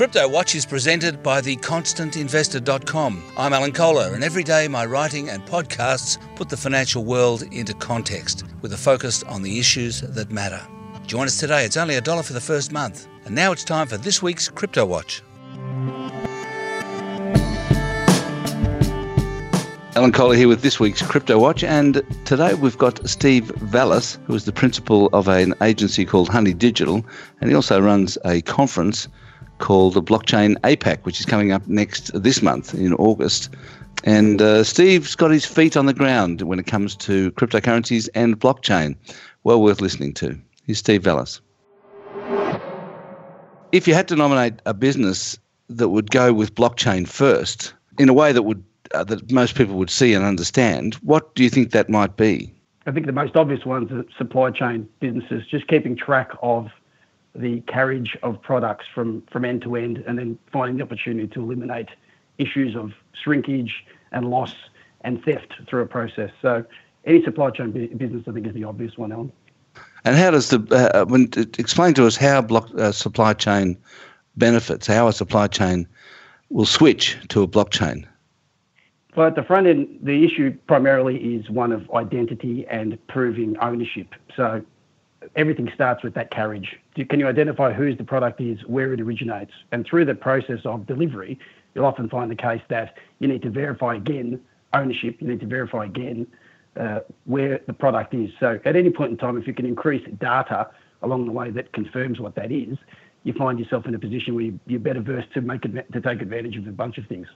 Crypto Watch is presented by theconstantinvestor.com. I'm Alan Kohler, and every day my writing and podcasts put the financial world into context with a focus on the issues that matter. Join us today. It's only a dollar for the first month. And now it's time for this week's Crypto Watch. Alan Kohler here with this week's Crypto Watch, and today we've got Steve Vallas, who is the principal of an agency called Honey Digital, and he also runs a conference called the Blockchain APAC, which is coming up next this month in August. And uh, Steve's got his feet on the ground when it comes to cryptocurrencies and blockchain. Well worth listening to. Here's Steve Vallas. If you had to nominate a business that would go with blockchain first, in a way that would uh, that most people would see and understand, what do you think that might be? I think the most obvious ones are supply chain businesses, just keeping track of the carriage of products from, from end to end and then finding the opportunity to eliminate issues of shrinkage and loss and theft through a process. So any supply chain business, I think, is the obvious one, Alan. And how does the uh, when explain to us how block uh, supply chain benefits, how a supply chain will switch to a blockchain? Well, at the front end, the issue primarily is one of identity and proving ownership. So everything starts with that carriage. Can you identify whose the product is, where it originates? And through the process of delivery, you'll often find the case that you need to verify again ownership, you need to verify again uh, where the product is. So at any point in time, if you can increase data along the way that confirms what that is, you find yourself in a position where you're better versed to make to take advantage of a bunch of things.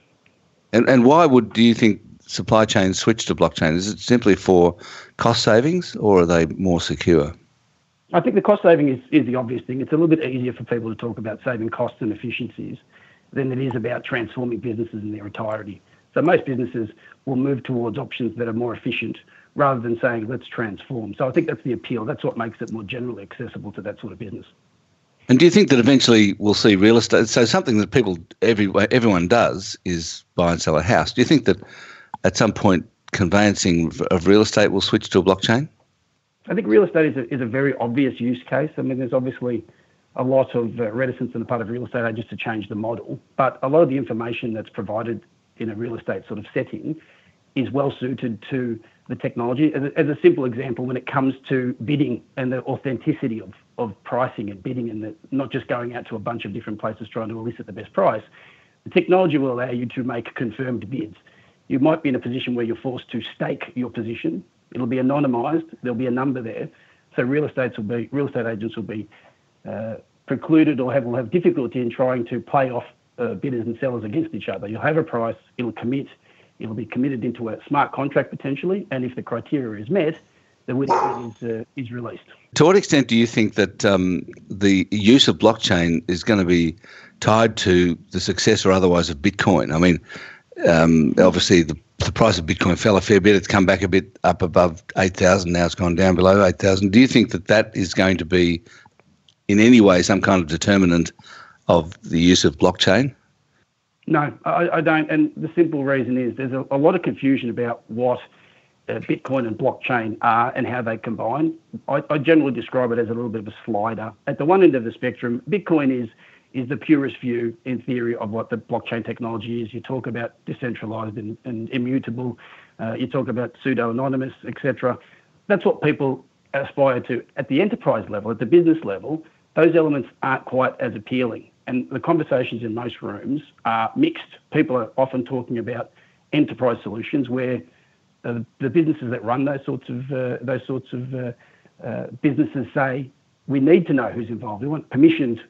And and why would do you think supply chains switch to blockchain? Is it simply for cost savings, or are they more secure? I think the cost saving is, is the obvious thing. It's a little bit easier for people to talk about saving costs and efficiencies than it is about transforming businesses in their entirety. So most businesses will move towards options that are more efficient rather than saying let's transform. So I think that's the appeal. That's what makes it more generally accessible to that sort of business. And do you think that eventually we'll see real estate? So something that people every everyone does is buy and sell a house. Do you think that at some point conveyancing of real estate will switch to a blockchain? I think real estate is a, is a very obvious use case. I mean, there's obviously a lot of uh, reticence on the part of real estate agents to change the model, but a lot of the information that's provided in a real estate sort of setting is well suited to the technology. As a, as a simple example, when it comes to bidding and the authenticity of, of pricing and bidding, and the, not just going out to a bunch of different places trying to elicit the best price, the technology will allow you to make confirmed bids. You might be in a position where you're forced to stake your position It'll be anonymised. There'll be a number there. So real estates will be real estate agents will be uh, precluded or have will have difficulty in trying to play off uh, bidders and sellers against each other. You'll have a price. It'll commit. It'll be committed into a smart contract potentially, and if the criteria is met, the bid is uh, is released. To what extent do you think that um, the use of blockchain is going to be tied to the success or otherwise of Bitcoin? I mean, um, obviously the the price of Bitcoin fell a fair bit. It's come back a bit up above 8,000. Now it's gone down below 8,000. Do you think that that is going to be in any way some kind of determinant of the use of blockchain? No, I, I don't. And the simple reason is there's a, a lot of confusion about what uh, Bitcoin and blockchain are and how they combine. I, I generally describe it as a little bit of a slider. At the one end of the spectrum, Bitcoin is is the purest view in theory of what the blockchain technology is. You talk about decentralized and, and immutable. Uh, you talk about pseudo anonymous, etc. That's what people aspire to at the enterprise level, at the business level. Those elements aren't quite as appealing, and the conversations in most rooms are mixed. People are often talking about enterprise solutions where uh, the businesses that run those sorts of uh, those sorts of uh, uh, businesses say we need to know who's involved. We want permissioned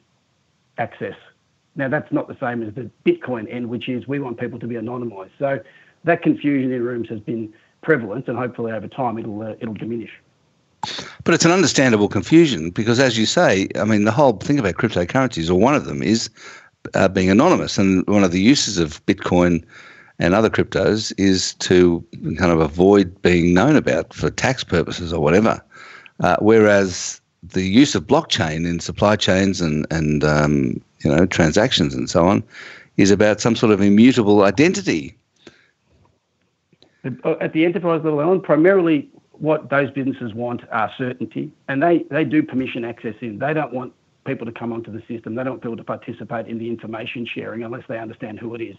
access. Now, that's not the same as the Bitcoin end, which is we want people to be anonymised. So that confusion in rooms has been prevalent, and hopefully over time it'll uh, it'll diminish. But it's an understandable confusion because, as you say, I mean, the whole thing about cryptocurrencies, or one of them, is uh, being anonymous. And one of the uses of Bitcoin and other cryptos is to kind of avoid being known about for tax purposes or whatever. Uh, whereas the use of blockchain in supply chains and and um, you know transactions and so on is about some sort of immutable identity. Uh, at the enterprise level, Alan, primarily what those businesses want are certainty, and they, they do permission access in. They don't want people to come onto the system. They don't want people to participate in the information sharing unless they understand who it is.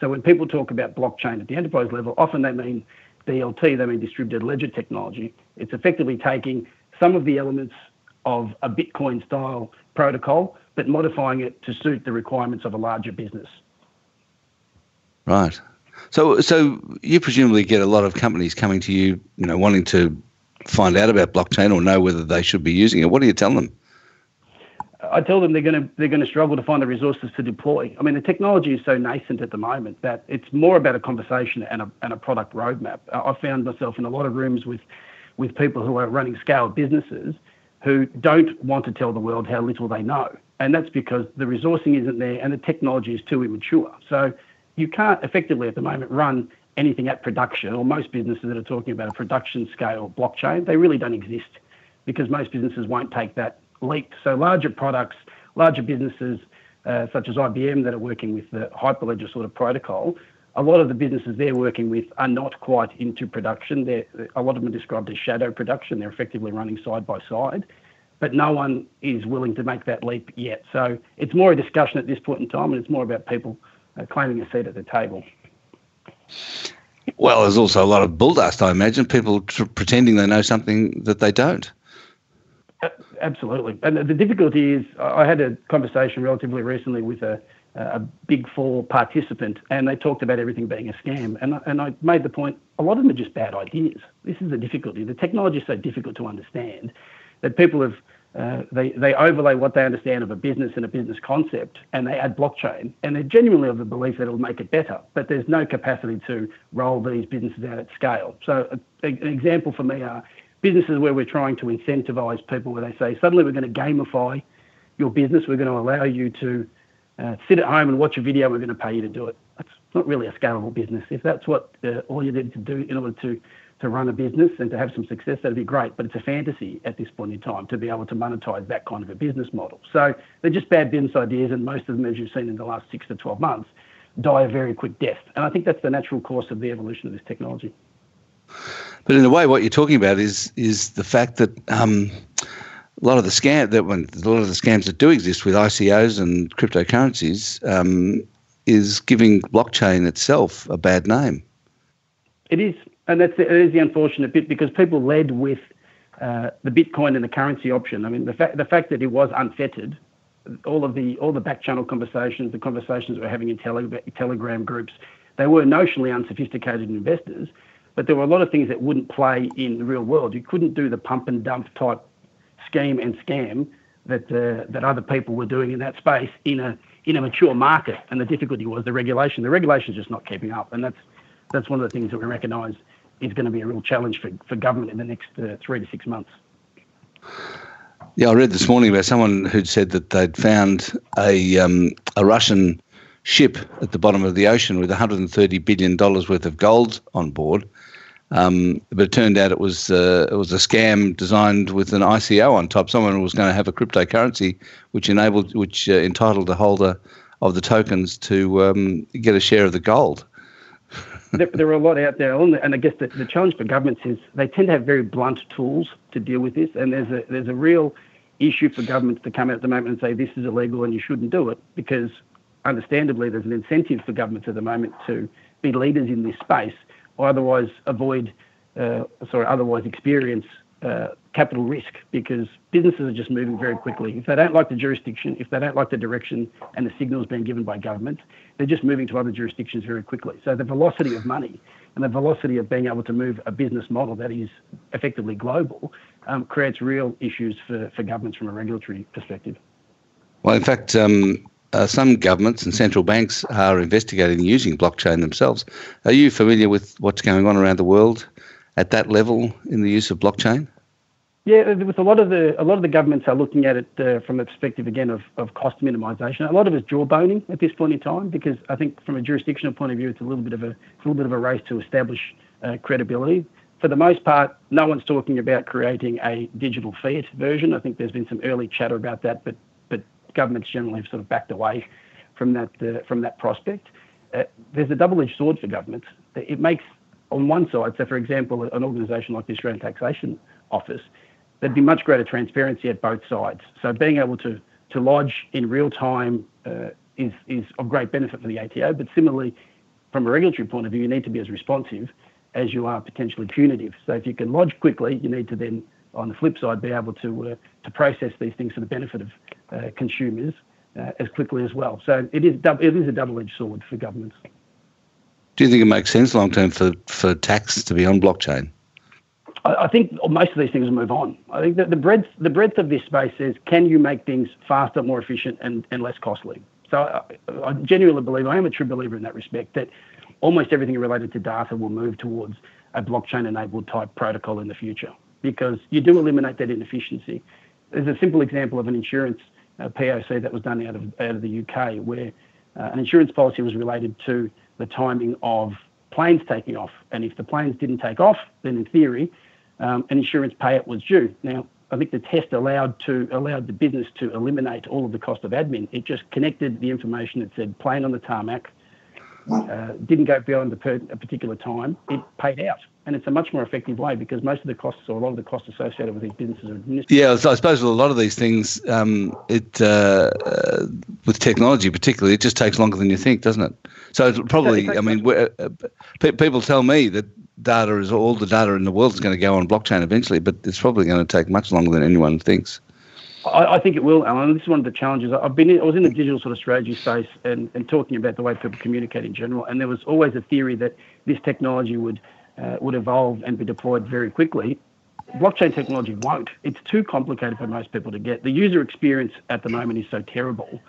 So when people talk about blockchain at the enterprise level, often they mean DLT, they mean distributed ledger technology. It's effectively taking some of the elements of a Bitcoin style protocol, but modifying it to suit the requirements of a larger business. Right. So, so you presumably get a lot of companies coming to you, you know, wanting to find out about blockchain or know whether they should be using it. What do you tell them? I tell them they're going to they're going to struggle to find the resources to deploy. I mean, the technology is so nascent at the moment that it's more about a conversation and a, and a product roadmap. I found myself in a lot of rooms with with people who are running scale businesses who don't want to tell the world how little they know, and that's because the resourcing isn't there and the technology is too immature. So you can't effectively at the moment run anything at production, or most businesses that are talking about a production scale blockchain, they really don't exist because most businesses won't take that leap. So larger products, larger businesses uh, such as IBM that are working with the Hyperledger sort of protocol, a lot of the businesses they're working with are not quite into production. They're, a lot of them are described as shadow production. They're effectively running side by side, but no one is willing to make that leap yet. So it's more a discussion at this point in time, and it's more about people uh, claiming a seat at the table. Well, there's also a lot of bulldust, I imagine, people tr- pretending they know something that they don't. Absolutely. And the difficulty is, I had a conversation relatively recently with a, a big four participant, and they talked about everything being a scam. And, and I made the point a lot of them are just bad ideas. This is the difficulty. The technology is so difficult to understand that people have uh, they, they overlay what they understand of a business and a business concept and they add blockchain and they're genuinely of the belief that it'll make it better, but there's no capacity to roll these businesses out at scale. So a, a, an example for me are businesses where we're trying to incentivize people where they say, suddenly we're going to gamify your business, we're going to allow you to uh, sit at home and watch a video, we're going to pay you to do it. That's not really a scalable business. If that's what uh, all you need to do in order to to run a business and to have some success, that'd be great. But it's a fantasy at this point in time to be able to monetize that kind of a business model. So they're just bad business ideas, and most of them, as you've seen in the last six to 12 months, die a very quick death. And I think that's the natural course of the evolution of this technology. But in a way, what you're talking about is is the fact that um, a lot of the scam that when a lot of the scams that do exist with ICOs and cryptocurrencies um, is giving blockchain itself a bad name. It is, and that's the, the unfortunate bit because people led with uh, the Bitcoin and the currency option. I mean, the fact the fact that it was unfettered, all of the all the back channel conversations, the conversations we're having in tele- Telegram groups, they were notionally unsophisticated investors, but there were a lot of things that wouldn't play in the real world. You couldn't do the pump and dump type scheme and scam that uh, that other people were doing in that space in a in a mature market. And the difficulty was the regulation. The regulation is just not keeping up, and that's that's one of the things that we recognise is going to be a real challenge for, for government in the next uh, three to six months. Yeah, I read this morning about someone who'd said that they'd found a um, a Russian ship at the bottom of the ocean with 130 billion dollars worth of gold on board. Um, but it turned out it was uh, it was a scam designed with an ICO on top. Someone was going to have a cryptocurrency which enabled, which uh, entitled the holder of the tokens to um, get a share of the gold there, there, are a lot out there, and I guess the, the challenge for governments is they tend to have very blunt tools to deal with this, and there's a there's a real issue for governments to come out at the moment and say this is illegal and you shouldn't do it because understandably there's an incentive for governments at the moment to be leaders in this space or otherwise avoid uh, sorry otherwise experience uh, capital risk because businesses are just moving very quickly. If they don't like the jurisdiction, if they don't like the direction and the signals being given by government, they're just moving to other jurisdictions very quickly. So the velocity of money and the velocity of being able to move a business model that is effectively global um, creates real issues for, for governments from a regulatory perspective. Well, in fact, um, uh, some governments and central banks are investigating using blockchain themselves. Are you familiar with what's going on around the world at that level in the use of blockchain? Yeah, with a lot of the a lot of the governments are looking at it uh, from the perspective again of, of cost minimisation. A lot of it's jawboning at this point in time because I think from a jurisdictional point of view, it's a little bit of a, a little bit of a race to establish uh, credibility. For the most part, no one's talking about creating a digital fiat version. I think there's been some early chatter about that, but governments generally have sort of backed away from that uh, from that prospect. Uh, there's a double-edged sword for governments. It makes on one side, so for example, an organisation like the Australian Taxation Office, there'd be much greater transparency at both sides. So being able to to lodge in real time uh, is, is of great benefit for the ATO, but similarly, from a regulatory point of view, you need to be as responsive as you are potentially punitive. So if you can lodge quickly, you need to then, on the flip side, be able to uh, to process these things for the benefit of uh, consumers uh, as quickly as well. So it is it is a double-edged sword for governments. Do you think it makes sense long term for, for tax to be on blockchain? I, think most of these things will move on. I think that the breadth the breadth of this space is can you make things faster, more efficient, and, and less costly. So I, I genuinely believe I am a true believer in that respect that almost everything related to data will move towards a blockchain enabled type protocol in the future because you do eliminate that inefficiency. There's a simple example of an insurance uh, POC that was done out of out of the UK where uh, an insurance policy was related to the timing of planes taking off. And if the planes didn't take off, then in theory, um, an insurance payout was due. Now, I think the test allowed to allowed the business to eliminate all of the cost of admin. It just connected the information that said plane on the tarmac, uh, didn't go beyond a, per, a, particular time. It paid out, and it's a much more effective way because most of the costs or a lot of the costs associated with these businesses are administered. Yeah, so I suppose with a lot of these things, um, it uh, uh, with technology particularly, it just takes longer than you think, doesn't it? So it's probably, I mean, uh, people tell me that data is all the data in the world is going to go on blockchain eventually, but it's probably going to take much longer than anyone thinks. I, I, think it will, Alan. This is one of the challenges. I've been, in, I was in the digital sort of strategy space and, and talking about the way people communicate in general, and there was always a theory that this technology would uh, would evolve and be deployed very quickly. Blockchain technology won't. It's too complicated for most people to get. The user experience at the moment is so terrible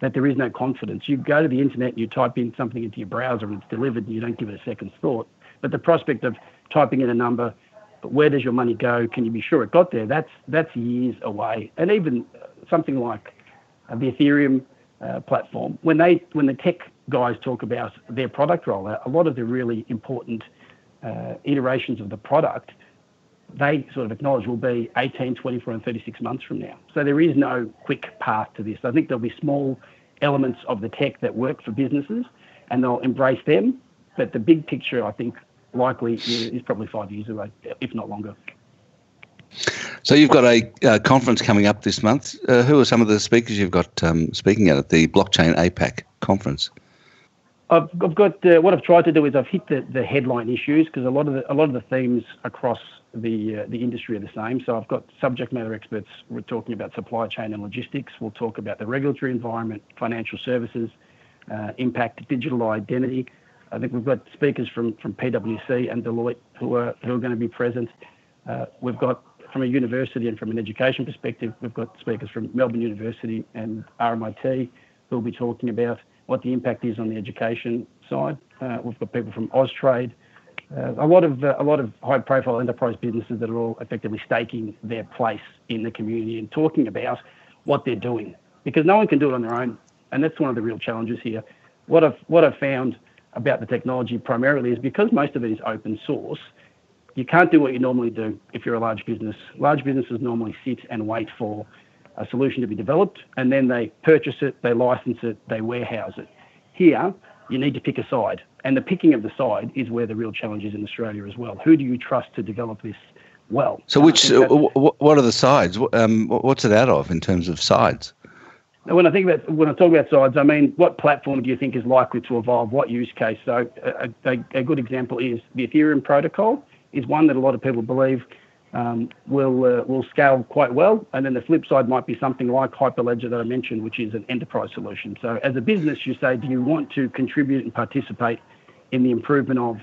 that there is no confidence. You go to the internet you type in something into your browser and it's delivered and you don't give it a second's thought. But the prospect of typing in a number, where does your money go? Can you be sure it got there? That's that's years away. And even something like the Ethereum uh, platform, when they when the tech guys talk about their product rollout, a lot of the really important uh, iterations of the product they sort of acknowledge will be 18, 24, and 36 months from now. So there is no quick path to this. I think there'll be small elements of the tech that work for businesses and they'll embrace them. But the big picture, I think, likely is probably five years away, if not longer. So you've got a uh, conference coming up this month. Uh, who are some of the speakers you've got um, speaking at, the Blockchain APAC conference? I've, I've got uh, what I've tried to do is I've hit the, the headline issues because a lot of the, a lot of the themes across the uh, the industry are the same. So I've got subject matter experts. We're talking about supply chain and logistics. We'll talk about the regulatory environment, financial services, uh, impact, digital identity. I think we've got speakers from from PwC and Deloitte who are who are going to be present. Uh, we've got from a university and from an education perspective, we've got speakers from Melbourne University and RMIT who will be talking about what the impact is on the education side. Uh, we've got people from Austrade uh, a lot of uh, a lot of high profile enterprise businesses that are all effectively staking their place in the community and talking about what they're doing because no one can do it on their own and that's one of the real challenges here what I've what I've found about the technology primarily is because most of it is open source you can't do what you normally do if you're a large business large businesses normally sit and wait for a solution to be developed and then they purchase it they license it they warehouse it here you need to pick a side. And the picking of the side is where the real challenge is in Australia as well. Who do you trust to develop this well? So, which what are the sides? Um, what's it out of in terms of sides? When I think about when I talk about sides, I mean what platform do you think is likely to evolve? What use case? So, a, a, a good example is the Ethereum protocol is one that a lot of people believe um, will uh, will scale quite well. And then the flip side might be something like Hyperledger that I mentioned, which is an enterprise solution. So as a business, you say, do you want to contribute and participate in the improvement of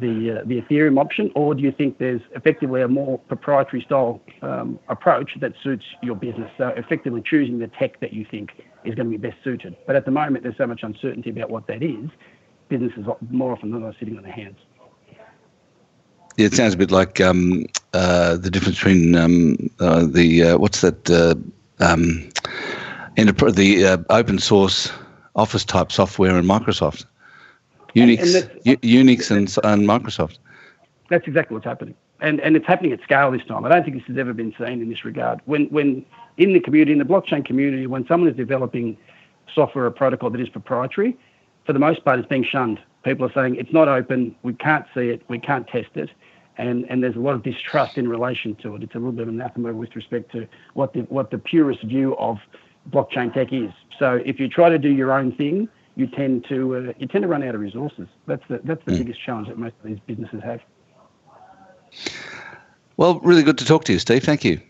the uh, the Ethereum option, or do you think there's effectively a more proprietary style um, approach that suits your business? So effectively choosing the tech that you think is going to be best suited. But at the moment, there's so much uncertainty about what that is. Businesses more often than not are sitting on their hands. Yeah, it sounds a bit like um, uh, the difference between um, uh, the uh, what's that uh, um, the uh, open source Office type software and Microsoft, Unix, and, Unix and, and Microsoft. That's exactly what's happening, and and it's happening at scale this time. I don't think this has ever been seen in this regard. When when in the community, in the blockchain community, when someone is developing software or protocol that is proprietary, for the most part, it's being shunned. People are saying it's not open, we can't see it, we can't test it and, and there's a lot of distrust in relation to it. It's a little bit of anathema with respect to what the what the purist view of blockchain tech is. So if you try to do your own thing, you tend to uh, you tend to run out of resources. That's the that's the mm. biggest challenge that most of these businesses have. Well, really good to talk to you, Steve. Thank you.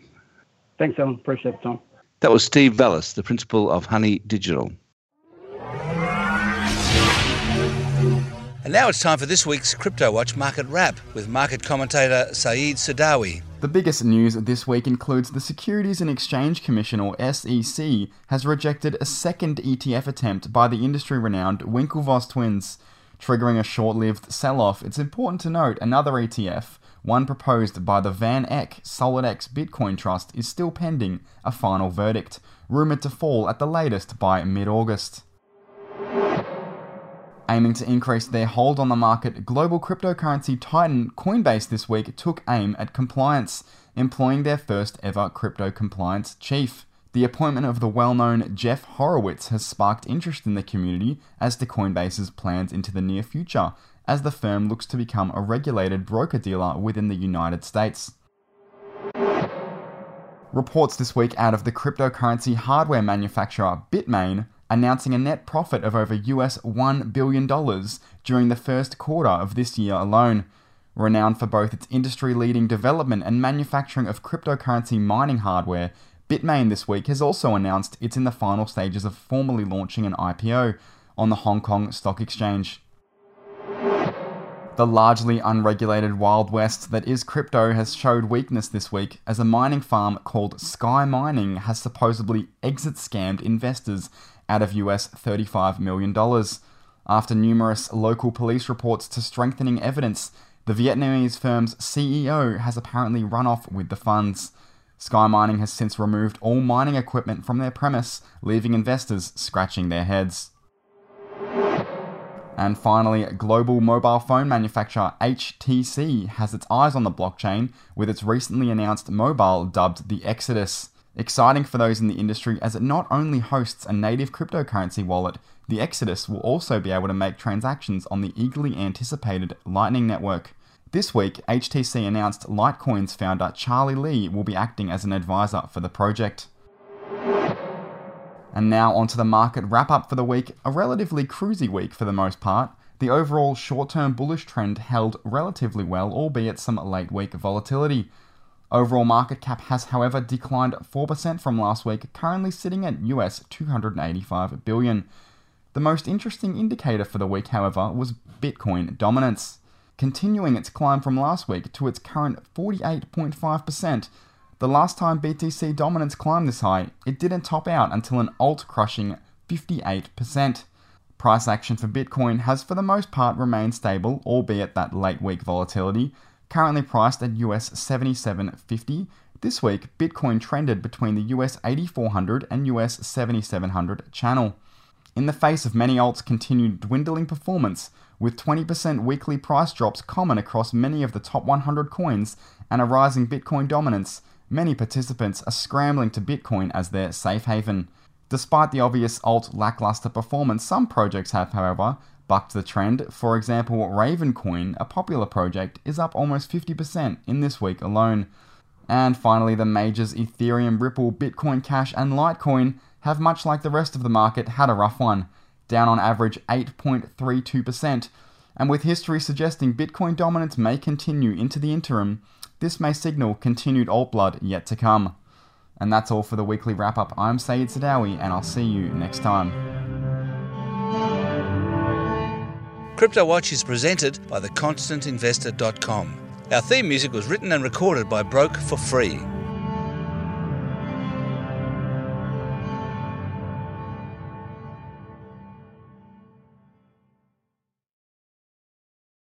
Thanks, Alan. Appreciate the time. That was Steve Vallas, the principal of Honey Digital. And now it's time for this week's Crypto Watch Market Wrap with market commentator Saeed Sadawi. The biggest news this week includes the Securities and Exchange Commission, or SEC, has rejected a second ETF attempt by the industry renowned Winklevoss twins, triggering a short lived sell off. It's important to note another ETF, one proposed by the Van Eck SolidX Bitcoin Trust, is still pending a final verdict, rumoured to fall at the latest by mid August. Aiming to increase their hold on the market, global cryptocurrency titan Coinbase this week took aim at compliance, employing their first ever crypto compliance chief. The appointment of the well known Jeff Horowitz has sparked interest in the community as to Coinbase's plans into the near future, as the firm looks to become a regulated broker dealer within the United States. Reports this week out of the cryptocurrency hardware manufacturer Bitmain announcing a net profit of over US $1 billion during the first quarter of this year alone. Renowned for both its industry leading development and manufacturing of cryptocurrency mining hardware, Bitmain this week has also announced it's in the final stages of formally launching an IPO on the Hong Kong Stock Exchange. The largely unregulated Wild West that is crypto has showed weakness this week as a mining farm called Sky Mining has supposedly exit scammed investors out of US $35 million. After numerous local police reports to strengthening evidence, the Vietnamese firm's CEO has apparently run off with the funds. Sky Mining has since removed all mining equipment from their premise, leaving investors scratching their heads. And finally, global mobile phone manufacturer HTC has its eyes on the blockchain with its recently announced mobile dubbed the Exodus. Exciting for those in the industry as it not only hosts a native cryptocurrency wallet, the Exodus will also be able to make transactions on the eagerly anticipated Lightning Network. This week, HTC announced Litecoin's founder Charlie Lee will be acting as an advisor for the project. And now onto the market wrap up for the week, a relatively cruisy week for the most part. The overall short term bullish trend held relatively well, albeit some late week volatility. Overall market cap has, however, declined 4% from last week, currently sitting at US 285 billion. The most interesting indicator for the week, however, was Bitcoin dominance, continuing its climb from last week to its current 48.5%. The last time BTC dominance climbed this high, it didn't top out until an alt crushing 58%. Price action for Bitcoin has for the most part remained stable, albeit that late week volatility, currently priced at US 77.50. This week, Bitcoin trended between the US 8400 and US 7700 channel. In the face of many alts' continued dwindling performance, with 20% weekly price drops common across many of the top 100 coins and a rising Bitcoin dominance, many participants are scrambling to Bitcoin as their safe haven. Despite the obvious alt lackluster performance some projects have, however, bucked the trend. For example, Ravencoin, a popular project, is up almost 50% in this week alone. And finally, the majors Ethereum, Ripple, Bitcoin Cash, and Litecoin have, much like the rest of the market, had a rough one, down on average 8.32%. And with history suggesting Bitcoin dominance may continue into the interim, this may signal continued alt blood yet to come. And that's all for the weekly wrap up. I'm Sayed Sadawi, and I'll see you next time. Crypto Watch is presented by theconstantinvestor.com. Our theme music was written and recorded by Broke for free.